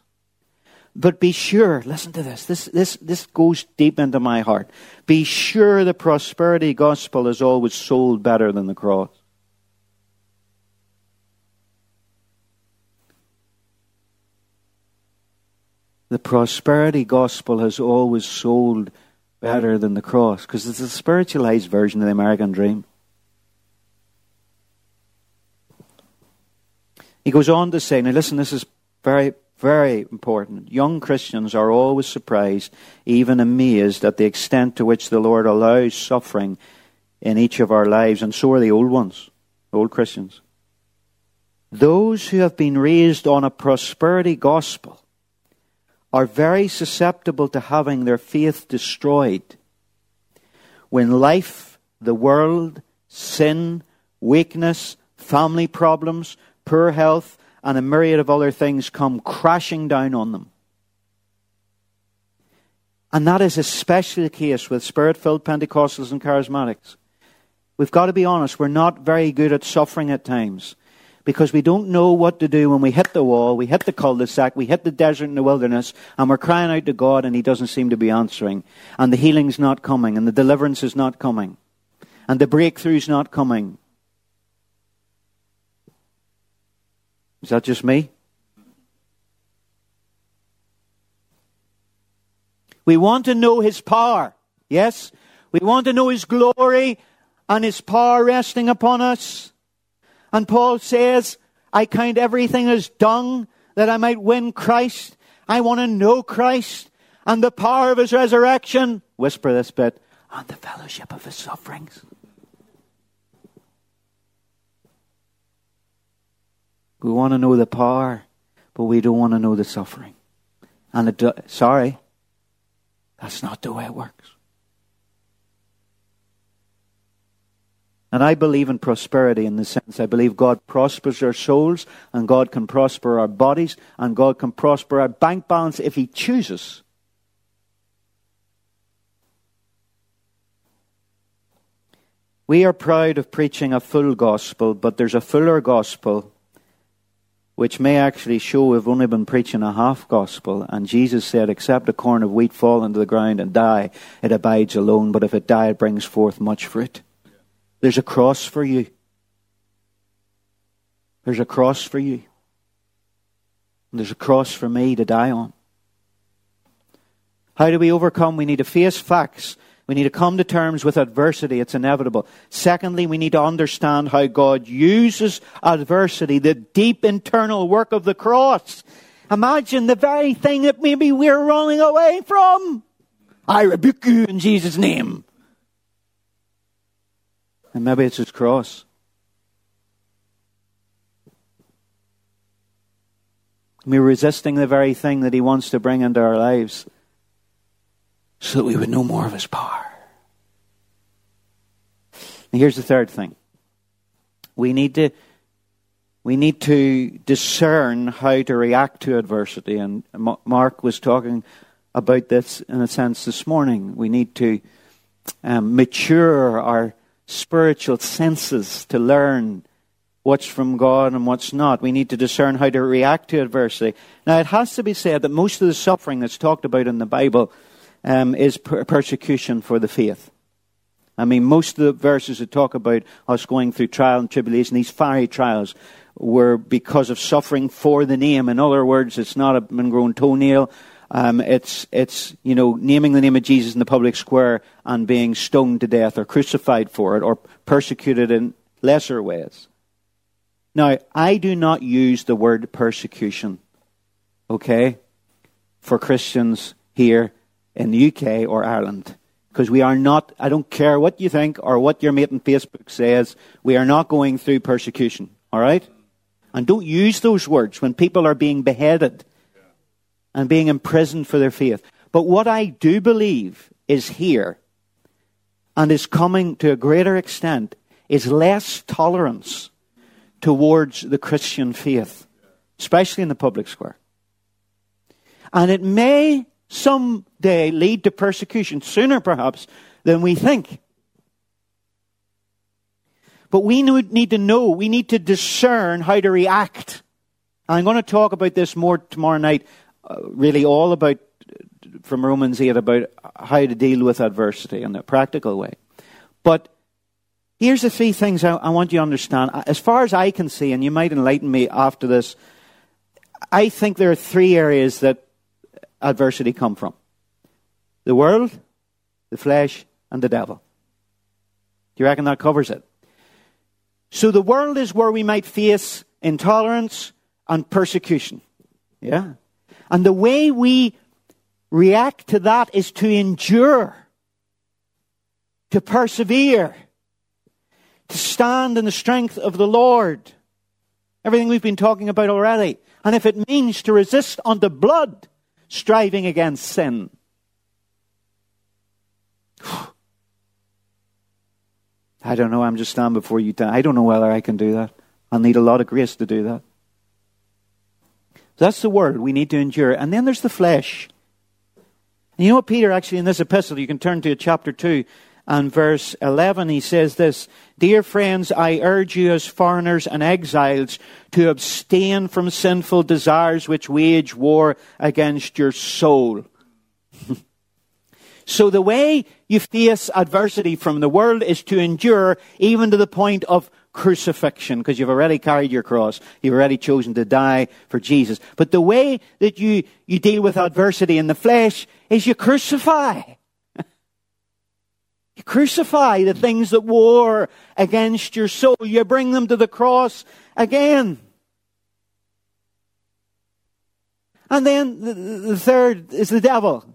But be sure, listen to this. This, this, this goes deep into my heart. Be sure the prosperity gospel is always sold better than the cross. The prosperity gospel has always sold better than the cross because it's a spiritualized version of the American dream. He goes on to say, now listen, this is very, very important. Young Christians are always surprised, even amazed, at the extent to which the Lord allows suffering in each of our lives, and so are the old ones, old Christians. Those who have been raised on a prosperity gospel are very susceptible to having their faith destroyed when life, the world, sin, weakness, family problems, poor health, and a myriad of other things come crashing down on them. And that is especially the case with spirit filled Pentecostals and charismatics. We've got to be honest, we're not very good at suffering at times because we don't know what to do when we hit the wall, we hit the cul de sac, we hit the desert and the wilderness, and we're crying out to God and He doesn't seem to be answering. And the healing's not coming, and the deliverance is not coming, and the breakthrough's not coming. Is that just me? We want to know His power. Yes? We want to know His glory and His power resting upon us. And Paul says, I count everything as dung that I might win Christ. I want to know Christ and the power of His resurrection. Whisper this bit. and the fellowship of his sufferings. We want to know the power, but we don't want to know the suffering. And it, do, sorry, that's not the way it works. And I believe in prosperity in the sense I believe God prospers our souls and God can prosper our bodies and God can prosper our bank balance if He chooses. We are proud of preaching a full gospel, but there's a fuller gospel which may actually show we've only been preaching a half gospel. And Jesus said, Except a corn of wheat fall into the ground and die, it abides alone, but if it die, it brings forth much fruit. There's a cross for you. There's a cross for you. And there's a cross for me to die on. How do we overcome? We need to face facts we need to come to terms with adversity. It's inevitable. Secondly, we need to understand how God uses adversity, the deep internal work of the cross. Imagine the very thing that maybe we're running away from. I rebuke you in Jesus' name. And maybe it's his cross. We're resisting the very thing that he wants to bring into our lives so that we would know more of his power. And here's the third thing. We need to we need to discern how to react to adversity and Mark was talking about this in a sense this morning. We need to um, mature our spiritual senses to learn what's from God and what's not. We need to discern how to react to adversity. Now, it has to be said that most of the suffering that's talked about in the Bible um, is per- persecution for the faith. I mean, most of the verses that talk about us going through trial and tribulation, these fiery trials, were because of suffering for the name. In other words, it's not a ingrown toenail. Um, it's, it's, you know, naming the name of Jesus in the public square and being stoned to death or crucified for it or persecuted in lesser ways. Now, I do not use the word persecution, okay, for Christians here in the UK or Ireland. Because we are not, I don't care what you think or what your mate on Facebook says, we are not going through persecution. All right? And don't use those words when people are being beheaded and being imprisoned for their faith. But what I do believe is here and is coming to a greater extent is less tolerance towards the Christian faith, especially in the public square. And it may someday lead to persecution, sooner perhaps than we think. But we need to know, we need to discern how to react. I'm going to talk about this more tomorrow night, uh, really all about, from Romans 8, about how to deal with adversity in a practical way. But here's the three things I, I want you to understand. As far as I can see, and you might enlighten me after this, I think there are three areas that adversity come from? The world, the flesh, and the devil. Do you reckon that covers it? So the world is where we might face intolerance and persecution. Yeah? And the way we react to that is to endure, to persevere, to stand in the strength of the Lord. Everything we've been talking about already. And if it means to resist unto blood, striving against sin. I don't know. I'm just standing before you. I don't know whether I can do that. I'll need a lot of grace to do that. that's the world we need to endure. And then there's the flesh. And you know what, Peter, actually, in this epistle, you can turn to chapter 2 and verse 11, he says this Dear friends, I urge you as foreigners and exiles to abstain from sinful desires which wage war against your soul. so the way you face adversity from the world is to endure even to the point of crucifixion because you've already carried your cross. You've already chosen to die for Jesus. But the way that you, you deal with adversity in the flesh is you crucify. You crucify the things that war against your soul. You bring them to the cross again. And then the, the third is the devil.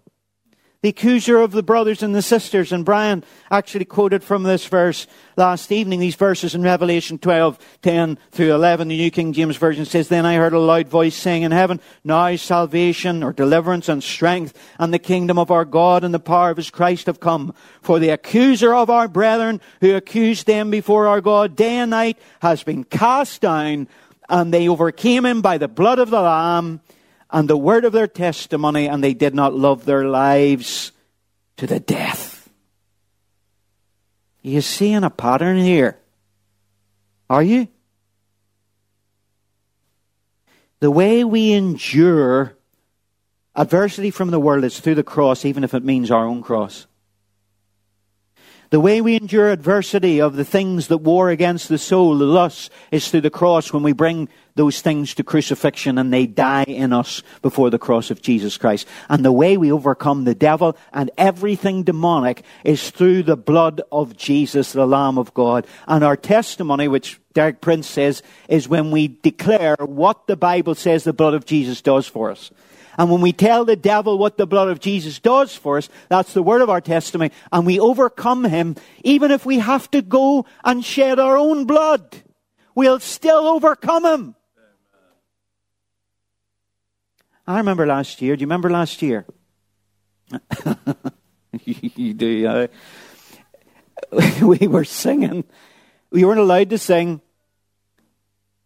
The accuser of the brothers and the sisters. And Brian actually quoted from this verse last evening, these verses in Revelation 12, 10 through 11. The New King James Version says, Then I heard a loud voice saying in heaven, Now salvation or deliverance and strength and the kingdom of our God and the power of his Christ have come. For the accuser of our brethren who accused them before our God day and night has been cast down and they overcame him by the blood of the Lamb and the word of their testimony, and they did not love their lives to the death. You seeing a pattern here? Are you? The way we endure adversity from the world is through the cross, even if it means our own cross. The way we endure adversity of the things that war against the soul, the lusts, is through the cross when we bring those things to crucifixion and they die in us before the cross of Jesus Christ. And the way we overcome the devil and everything demonic is through the blood of Jesus, the Lamb of God. And our testimony, which Derek Prince says, is when we declare what the Bible says the blood of Jesus does for us. And when we tell the devil what the blood of Jesus does for us, that's the word of our testimony, and we overcome him, even if we have to go and shed our own blood, we'll still overcome him. I remember last year. Do you remember last year? you do. We were singing. We weren't allowed to sing.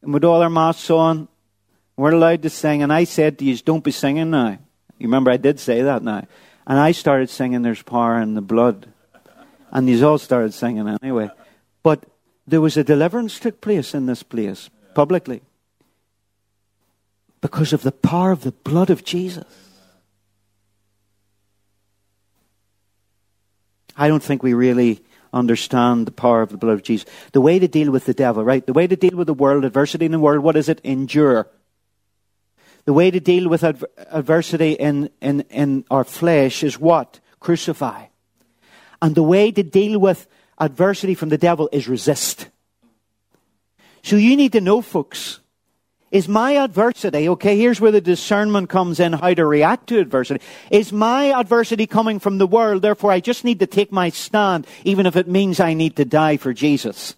And with all our masks on, we're allowed to sing, and I said to you, don't be singing now. You remember I did say that now. And I started singing There's Power in the Blood. And these all started singing anyway. But there was a deliverance took place in this place, publicly. Because of the power of the blood of Jesus. I don't think we really understand the power of the blood of Jesus. The way to deal with the devil, right? The way to deal with the world, adversity in the world, what is it? Endure. The way to deal with adver- adversity in, in, in our flesh is what? Crucify. And the way to deal with adversity from the devil is resist. So you need to know, folks, is my adversity, okay, here's where the discernment comes in, how to react to adversity. Is my adversity coming from the world, therefore I just need to take my stand, even if it means I need to die for Jesus?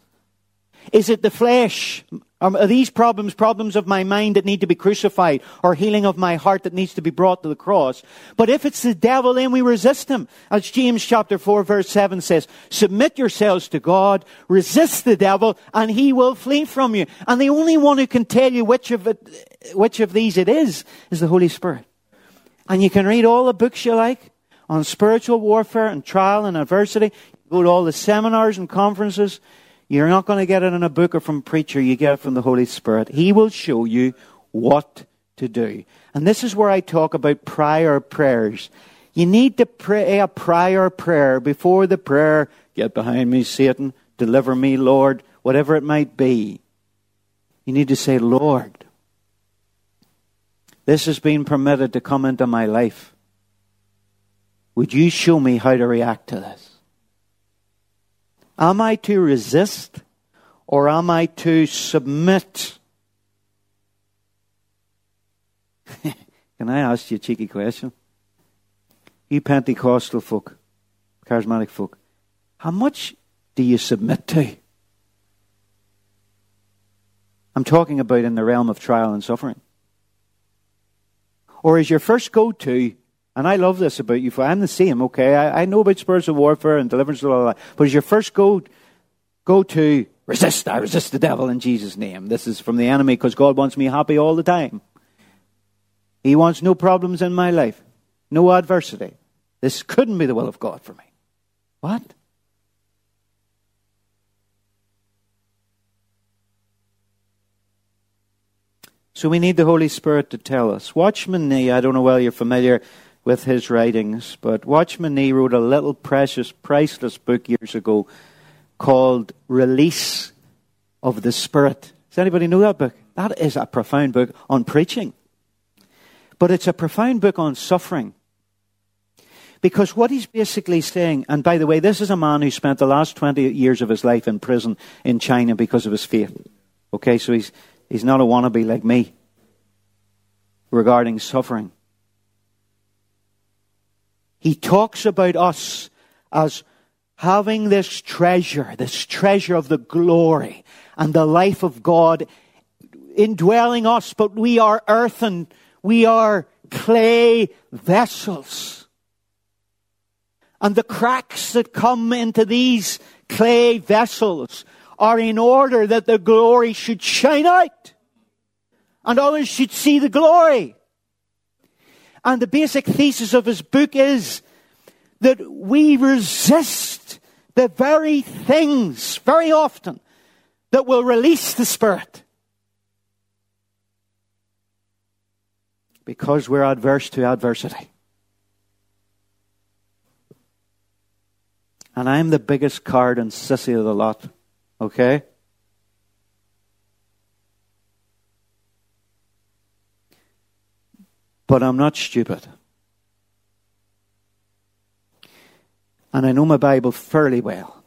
Is it the flesh? Um, are these problems problems of my mind that need to be crucified or healing of my heart that needs to be brought to the cross? But if it's the devil, then we resist him. As James chapter 4 verse 7 says, submit yourselves to God, resist the devil, and he will flee from you. And the only one who can tell you which of it, which of these it is, is the Holy Spirit. And you can read all the books you like on spiritual warfare and trial and adversity. Go to all the seminars and conferences. You're not going to get it in a book or from a preacher. You get it from the Holy Spirit. He will show you what to do. And this is where I talk about prior prayers. You need to pray a prior prayer before the prayer, get behind me, Satan, deliver me, Lord, whatever it might be. You need to say, Lord, this has been permitted to come into my life. Would you show me how to react to this? Am I to resist or am I to submit? Can I ask you a cheeky question? You Pentecostal folk, charismatic folk, how much do you submit to? I'm talking about in the realm of trial and suffering. Or is your first go to and I love this about you. I'm the same, okay? I, I know about spiritual warfare and deliverance and all that. But as your first go, go to resist, I resist the devil in Jesus' name. This is from the enemy because God wants me happy all the time. He wants no problems in my life, no adversity. This couldn't be the will of God for me. What? So we need the Holy Spirit to tell us. Watchman Nee, I don't know whether you're familiar with his writings. But Watchman Nee wrote a little precious, priceless book years ago called Release of the Spirit. Does anybody know that book? That is a profound book on preaching. But it's a profound book on suffering. Because what he's basically saying, and by the way, this is a man who spent the last 20 years of his life in prison in China because of his faith. Okay, so he's, he's not a wannabe like me regarding suffering. He talks about us as having this treasure, this treasure of the glory and the life of God indwelling us, but we are earthen, we are clay vessels. And the cracks that come into these clay vessels are in order that the glory should shine out and others should see the glory. And the basic thesis of his book is that we resist the very things, very often, that will release the Spirit. Because we're adverse to adversity. And I'm the biggest card and sissy of the lot. Okay? But I'm not stupid. And I know my Bible fairly well.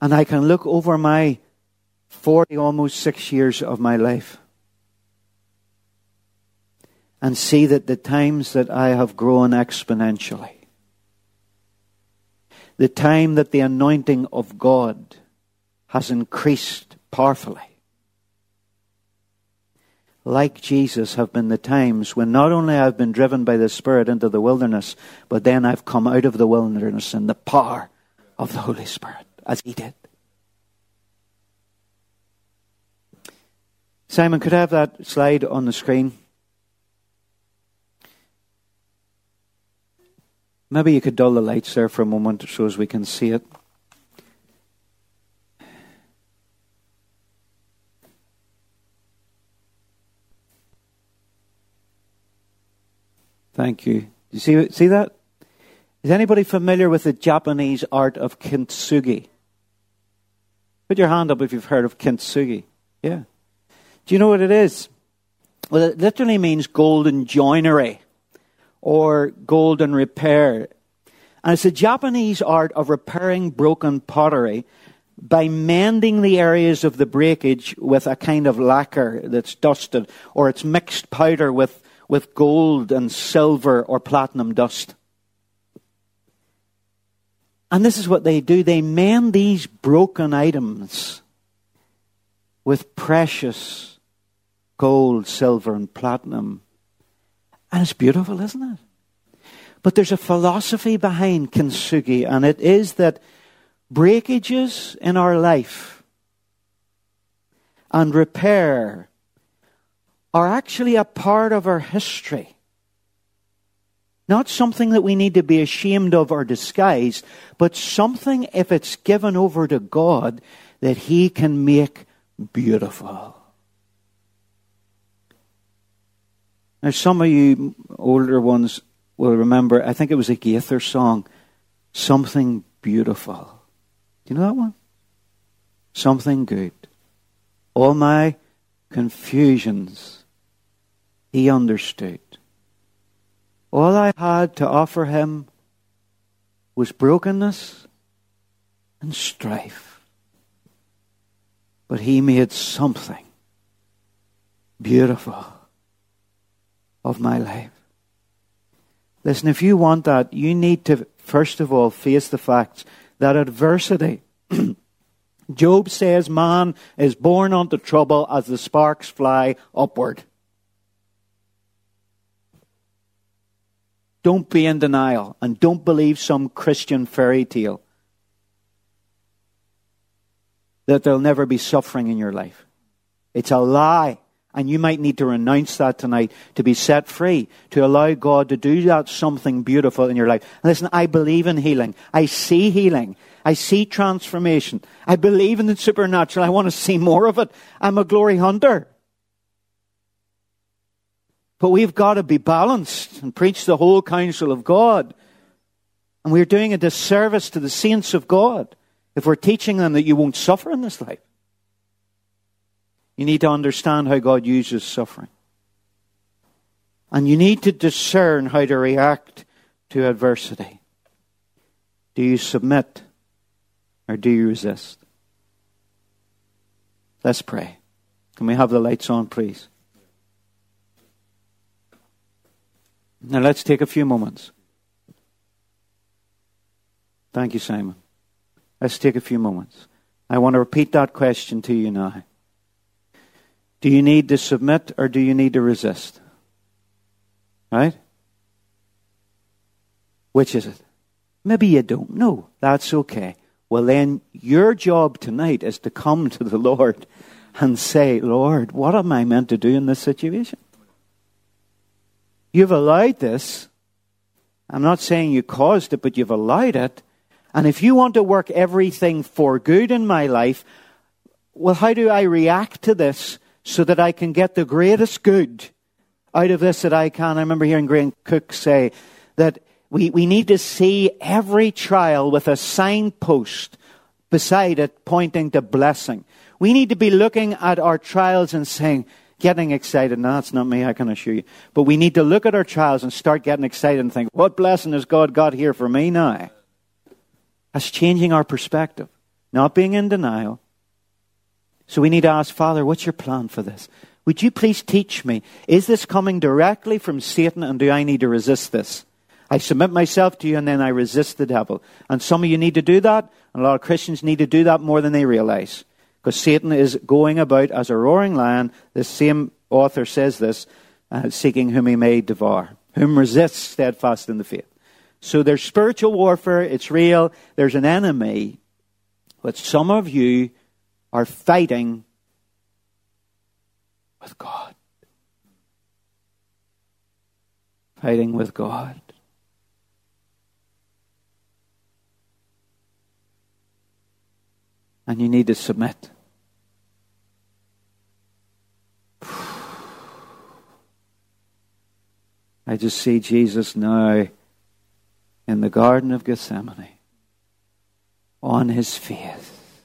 And I can look over my 40, almost six years of my life and see that the times that I have grown exponentially, the time that the anointing of God has increased powerfully, like Jesus, have been the times when not only I've been driven by the Spirit into the wilderness, but then I've come out of the wilderness in the power of the Holy Spirit, as He did. Simon, could I have that slide on the screen? Maybe you could dull the lights there for a moment so as we can see it. Thank you. Do you see, see that? Is anybody familiar with the Japanese art of kintsugi? Put your hand up if you've heard of kintsugi. Yeah. Do you know what it is? Well, it literally means golden joinery or golden repair. And it's a Japanese art of repairing broken pottery by mending the areas of the breakage with a kind of lacquer that's dusted, or it's mixed powder with with gold and silver or platinum dust. And this is what they do they mend these broken items with precious gold, silver, and platinum. And it's beautiful, isn't it? But there's a philosophy behind kintsugi, and it is that breakages in our life and repair are actually a part of our history. Not something that we need to be ashamed of or disguise, but something, if it's given over to God, that He can make beautiful. Now, some of you older ones will remember, I think it was a Gaither song, Something Beautiful. Do you know that one? Something good. All my confusions he understood. All I had to offer him was brokenness and strife. But he made something beautiful of my life. Listen, if you want that, you need to, first of all, face the facts that adversity. Job says man is born unto trouble as the sparks fly upward. Don't be in denial and don't believe some Christian fairy tale that there'll never be suffering in your life. It's a lie. And you might need to renounce that tonight to be set free, to allow God to do that something beautiful in your life. Listen, I believe in healing. I see healing. I see transformation. I believe in the supernatural. I want to see more of it. I'm a glory hunter. But we've got to be balanced and preach the whole counsel of God. And we're doing a disservice to the saints of God if we're teaching them that you won't suffer in this life. You need to understand how God uses suffering. And you need to discern how to react to adversity. Do you submit or do you resist? Let's pray. Can we have the lights on, please? Now let's take a few moments. Thank you, Simon. Let's take a few moments. I want to repeat that question to you now. Do you need to submit or do you need to resist? Right? Which is it? Maybe you don't know. That's okay. Well, then your job tonight is to come to the Lord and say, Lord, what am I meant to do in this situation? You've allowed this. I'm not saying you caused it, but you've allowed it. And if you want to work everything for good in my life, well, how do I react to this so that I can get the greatest good out of this that I can? I remember hearing Graham Cooke say that we, we need to see every trial with a signpost beside it pointing to blessing. We need to be looking at our trials and saying, getting excited. No, that's not me, I can assure you. But we need to look at our trials and start getting excited and think, what blessing has God got here for me now? That's changing our perspective, not being in denial. So we need to ask, Father, what's your plan for this? Would you please teach me? Is this coming directly from Satan and do I need to resist this? I submit myself to you and then I resist the devil. And some of you need to do that, and a lot of Christians need to do that more than they realize. Because Satan is going about as a roaring lion. The same author says this, uh, seeking whom he may devour, whom resists steadfast in the faith. So there's spiritual warfare, it's real. There's an enemy, but some of you are fighting with God. Fighting with God. And you need to submit. I just see Jesus now in the Garden of Gethsemane on his faith.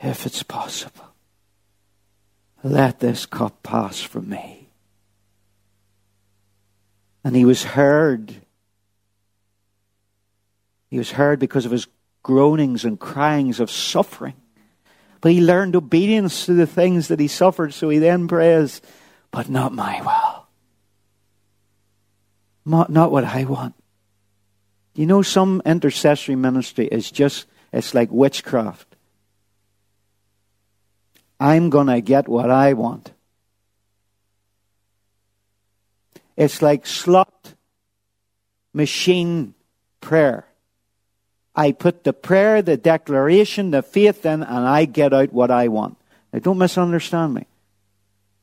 If it's possible, let this cup pass from me. And he was heard. He was heard because of his groanings and cryings of suffering. But he learned obedience to the things that he suffered, so he then prays, But not my will. Not, not what I want. You know, some intercessory ministry is just, it's like witchcraft. I'm going to get what I want. It's like slot machine prayer. I put the prayer, the declaration, the faith in, and I get out what I want. Now, don't misunderstand me.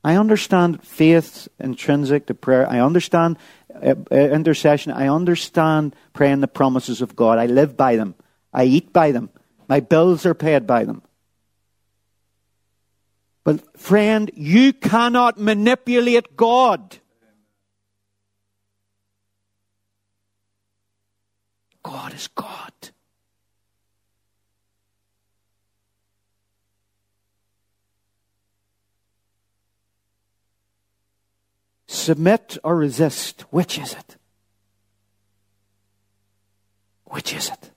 I understand faith intrinsic to prayer. I understand uh, uh, intercession. I understand praying the promises of God. I live by them. I eat by them. My bills are paid by them. But, friend, you cannot manipulate God. God is God. Submit or resist? Which is it? Which is it?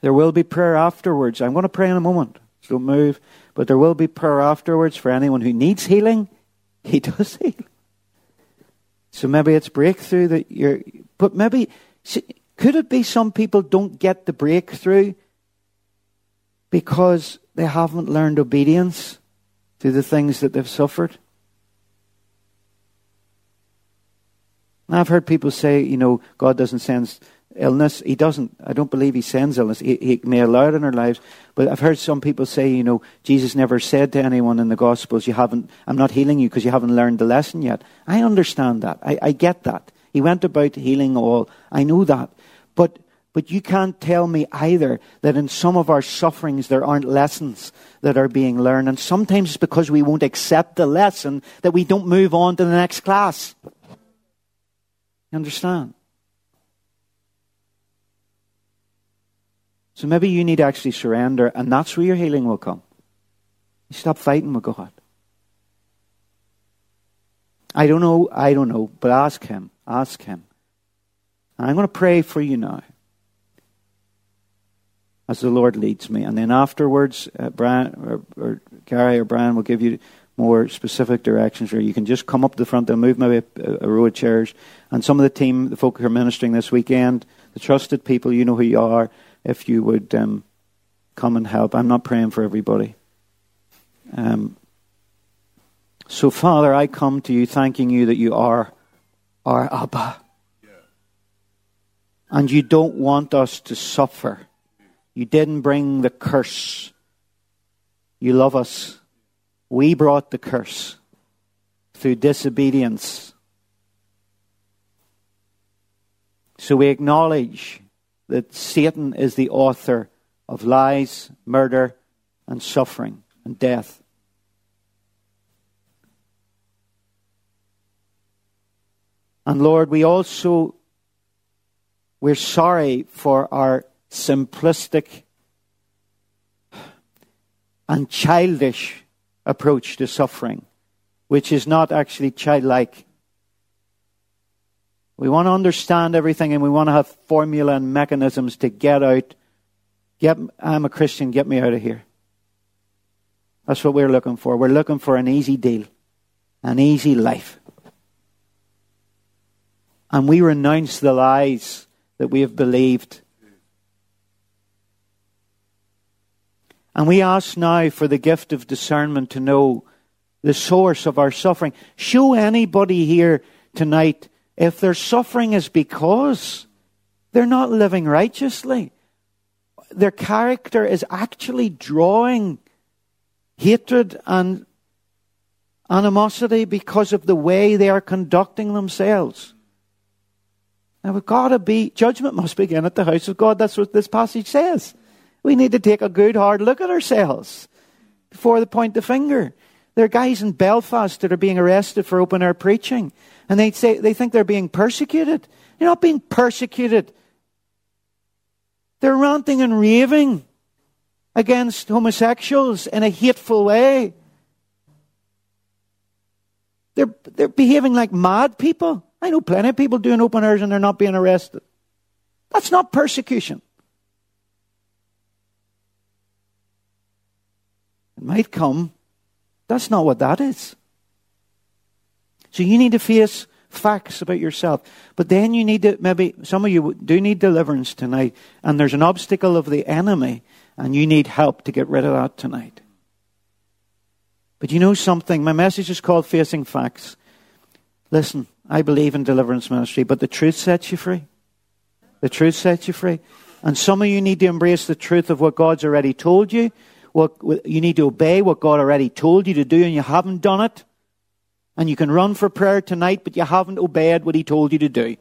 There will be prayer afterwards. I'm going to pray in a moment, so don't move. But there will be prayer afterwards for anyone who needs healing. He does heal. So maybe it's breakthrough that you're. But maybe could it be some people don't get the breakthrough because they haven't learned obedience to the things that they've suffered. I've heard people say, you know, God doesn't send illness. He doesn't. I don't believe He sends illness. He, he, may allow it in our lives. But I've heard some people say, you know, Jesus never said to anyone in the Gospels, you haven't, I'm not healing you because you haven't learned the lesson yet. I understand that. I, I get that. He went about healing all. I know that. But but you can't tell me either that in some of our sufferings there aren't lessons that are being learned. And sometimes it's because we won't accept the lesson that we don't move on to the next class. You understand? So maybe you need to actually surrender, and that's where your healing will come. You stop fighting with God. I don't know, I don't know, but ask Him. Ask Him. And I'm going to pray for you now. As the Lord leads me. And then afterwards, uh, Brian or, or Gary or Brian will give you more specific directions, or you can just come up to the front. They'll move maybe a, a row of chairs. And some of the team, the folk who are ministering this weekend, the trusted people, you know who you are, if you would um, come and help. I'm not praying for everybody. Um, so, Father, I come to you thanking you that you are our Abba. And you don't want us to suffer. You didn't bring the curse. You love us. We brought the curse through disobedience. So we acknowledge that Satan is the author of lies, murder, and suffering and death. And Lord, we also we're sorry for our simplistic and childish approach to suffering, which is not actually childlike. We want to understand everything and we want to have formula and mechanisms to get out. Get, I'm a Christian, get me out of here. That's what we're looking for. We're looking for an easy deal, an easy life. And we renounce the lies that we have believed. And we ask now for the gift of discernment to know the source of our suffering. Show anybody here tonight if their suffering is because they're not living righteously. Their character is actually drawing hatred and animosity because of the way they are conducting themselves. Now we've got to be, judgment must begin at the house of God. That's what this passage says. We need to take a good hard look at ourselves before they point the finger. There are guys in Belfast that are being arrested for open air preaching, and they say they think they're being persecuted. They're not being persecuted. They're ranting and raving against homosexuals in a hateful way. They're, they're behaving like mad people. I know plenty of people doing open airs and they're not being arrested. That's not persecution. It might come. That's not what that is. So you need to face facts about yourself. But then you need to, maybe some of you do need deliverance tonight, and there's an obstacle of the enemy, and you need help to get rid of that tonight. But you know something? My message is called Facing Facts. Listen, I believe in deliverance ministry, but the truth sets you free. The truth sets you free. And some of you need to embrace the truth of what God's already told you. What, you need to obey what God already told you to do, and you haven't done it. And you can run for prayer tonight, but you haven't obeyed what He told you to do.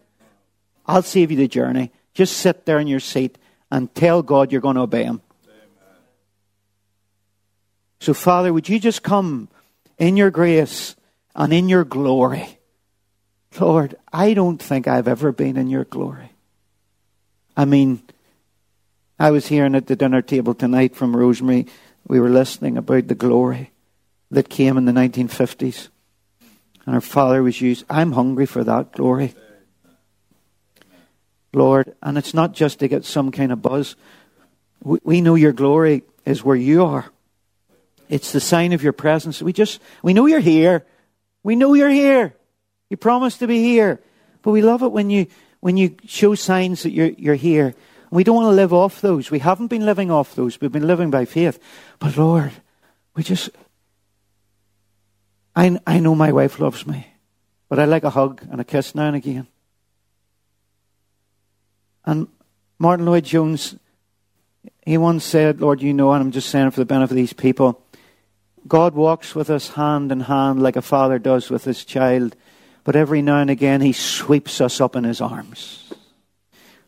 I'll save you the journey. Just sit there in your seat and tell God you're going to obey Him. So, Father, would you just come in your grace and in your glory? Lord, I don't think I've ever been in your glory. I mean, I was hearing at the dinner table tonight from Rosemary, we were listening about the glory that came in the 1950s. And her father was used. I'm hungry for that glory. Lord, and it's not just to get some kind of buzz. We, we know your glory is where you are. It's the sign of your presence. We just, we know you're here. We know you're here. You promised to be here. But we love it when you, when you show signs that you're, you're here. We don't want to live off those. We haven't been living off those. We've been living by faith. But Lord, we just, I, I know my wife loves me. But I like a hug and a kiss now and again. And Martyn Lloyd-Jones, he once said, Lord, you know, and I'm just saying for the benefit of these people, God walks with us hand in hand like a father does with his child but every now and again he sweeps us up in his arms.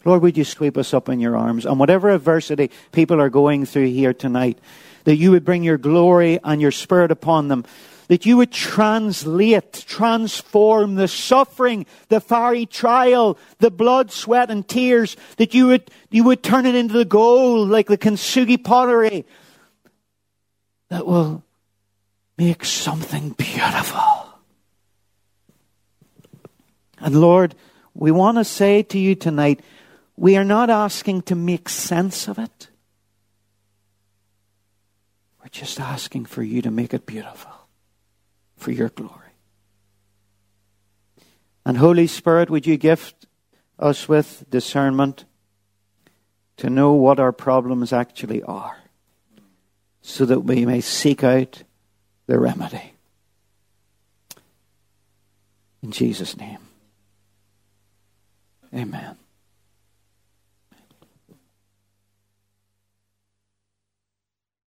Lord, would you sweep us up in your arms? And whatever adversity people are going through here tonight, that you would bring your glory and your spirit upon them. That you would translate, transform the suffering, the fiery trial, the blood, sweat, and tears. That you would, you would turn it into the gold like the kintsugi pottery. That will make something beautiful. And Lord, we want to say to you tonight, we are not asking to make sense of it. We're just asking for you to make it beautiful for your glory. And Holy Spirit, would you gift us with discernment to know what our problems actually are so that we may seek out the remedy. In Jesus' name. Amen.